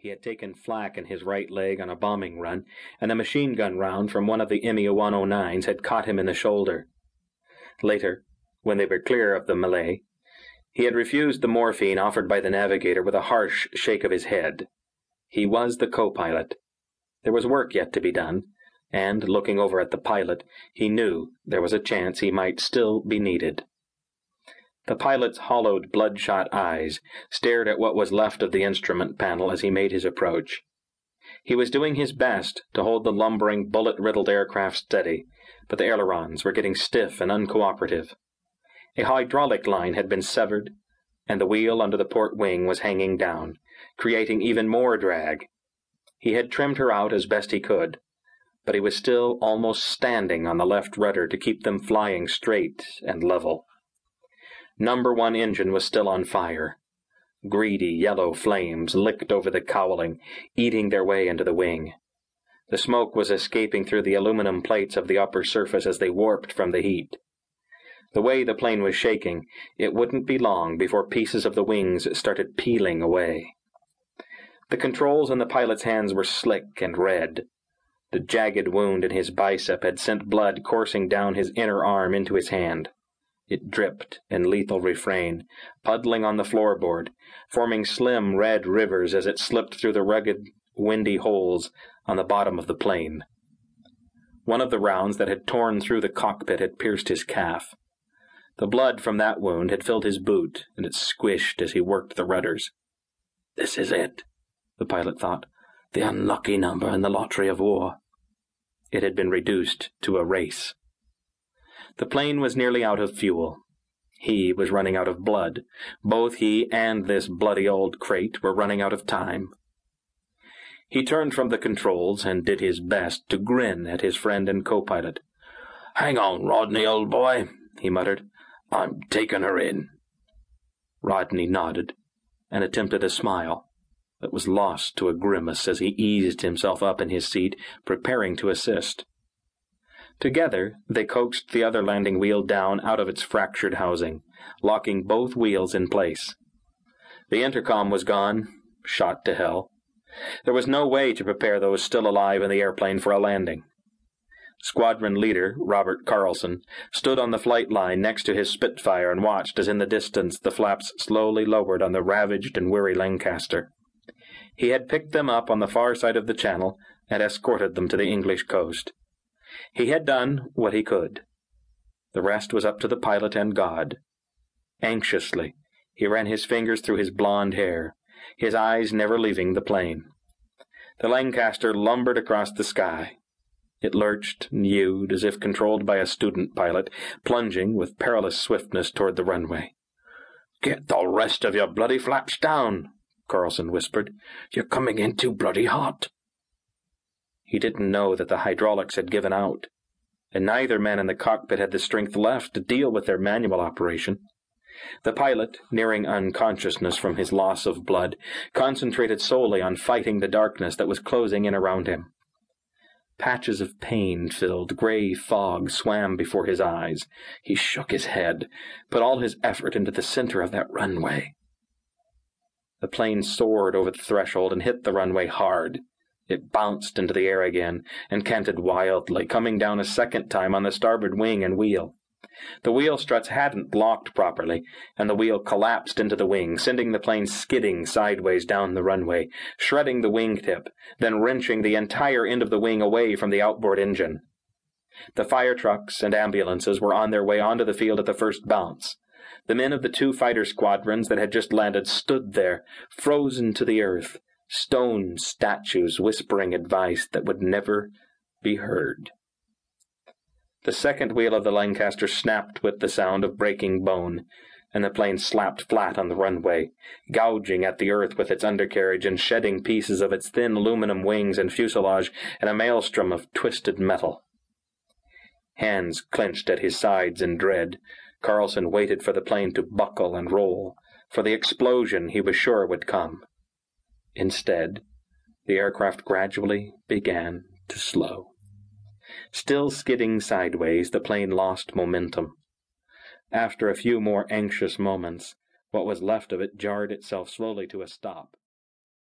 He had taken flak in his right leg on a bombing run, and a machine gun round from one of the ME 109s had caught him in the shoulder. Later, when they were clear of the melee, he had refused the morphine offered by the navigator with a harsh shake of his head. He was the co pilot. There was work yet to be done, and, looking over at the pilot, he knew there was a chance he might still be needed. The pilot's hollowed, bloodshot eyes stared at what was left of the instrument panel as he made his approach. He was doing his best to hold the lumbering, bullet-riddled aircraft steady, but the ailerons were getting stiff and uncooperative. A hydraulic line had been severed, and the wheel under the port wing was hanging down, creating even more drag. He had trimmed her out as best he could, but he was still almost standing on the left rudder to keep them flying straight and level. Number one engine was still on fire. Greedy yellow flames licked over the cowling, eating their way into the wing. The smoke was escaping through the aluminum plates of the upper surface as they warped from the heat. The way the plane was shaking, it wouldn't be long before pieces of the wings started peeling away. The controls in the pilot's hands were slick and red. The jagged wound in his bicep had sent blood coursing down his inner arm into his hand. It dripped in lethal refrain, puddling on the floorboard, forming slim red rivers as it slipped through the rugged, windy holes on the bottom of the plane. One of the rounds that had torn through the cockpit had pierced his calf. The blood from that wound had filled his boot, and it squished as he worked the rudders. This is it, the pilot thought. The unlucky number in the lottery of war. It had been reduced to a race. The plane was nearly out of fuel. He was running out of blood. Both he and this bloody old crate were running out of time. He turned from the controls and did his best to grin at his friend and co-pilot. Hang on, Rodney, old boy, he muttered. I'm taking her in. Rodney nodded and attempted a smile, but was lost to a grimace as he eased himself up in his seat, preparing to assist. Together, they coaxed the other landing wheel down out of its fractured housing, locking both wheels in place. The intercom was gone, shot to hell. There was no way to prepare those still alive in the airplane for a landing. Squadron leader, Robert Carlson, stood on the flight line next to his Spitfire and watched as in the distance the flaps slowly lowered on the ravaged and weary Lancaster. He had picked them up on the far side of the channel and escorted them to the English coast. He had done what he could. The rest was up to the pilot and God. Anxiously, he ran his fingers through his blond hair, his eyes never leaving the plane. The Lancaster lumbered across the sky. It lurched and yawed as if controlled by a student pilot, plunging with perilous swiftness toward the runway. Get the rest of your bloody flaps down, Carlson whispered. You're coming in too bloody hot. He didn't know that the hydraulics had given out, and neither man in the cockpit had the strength left to deal with their manual operation. The pilot, nearing unconsciousness from his loss of blood, concentrated solely on fighting the darkness that was closing in around him. Patches of pain-filled gray fog swam before his eyes. He shook his head, put all his effort into the center of that runway. The plane soared over the threshold and hit the runway hard. It bounced into the air again and canted wildly, coming down a second time on the starboard wing and wheel. The wheel struts hadn't locked properly, and the wheel collapsed into the wing, sending the plane skidding sideways down the runway, shredding the wingtip, then wrenching the entire end of the wing away from the outboard engine. The fire trucks and ambulances were on their way onto the field at the first bounce. The men of the two fighter squadrons that had just landed stood there, frozen to the earth, stone statues whispering advice that would never be heard. The second wheel of the Lancaster snapped with the sound of breaking bone, and the plane slapped flat on the runway, gouging at the earth with its undercarriage and shedding pieces of its thin aluminum wings and fuselage in a maelstrom of twisted metal. Hands clenched at his sides in dread, Carlson waited for the plane to buckle and roll, for the explosion he was sure would come. Instead, the aircraft gradually began to slow. Still skidding sideways, the plane lost momentum. After a few more anxious moments, what was left of it jarred itself slowly to a stop.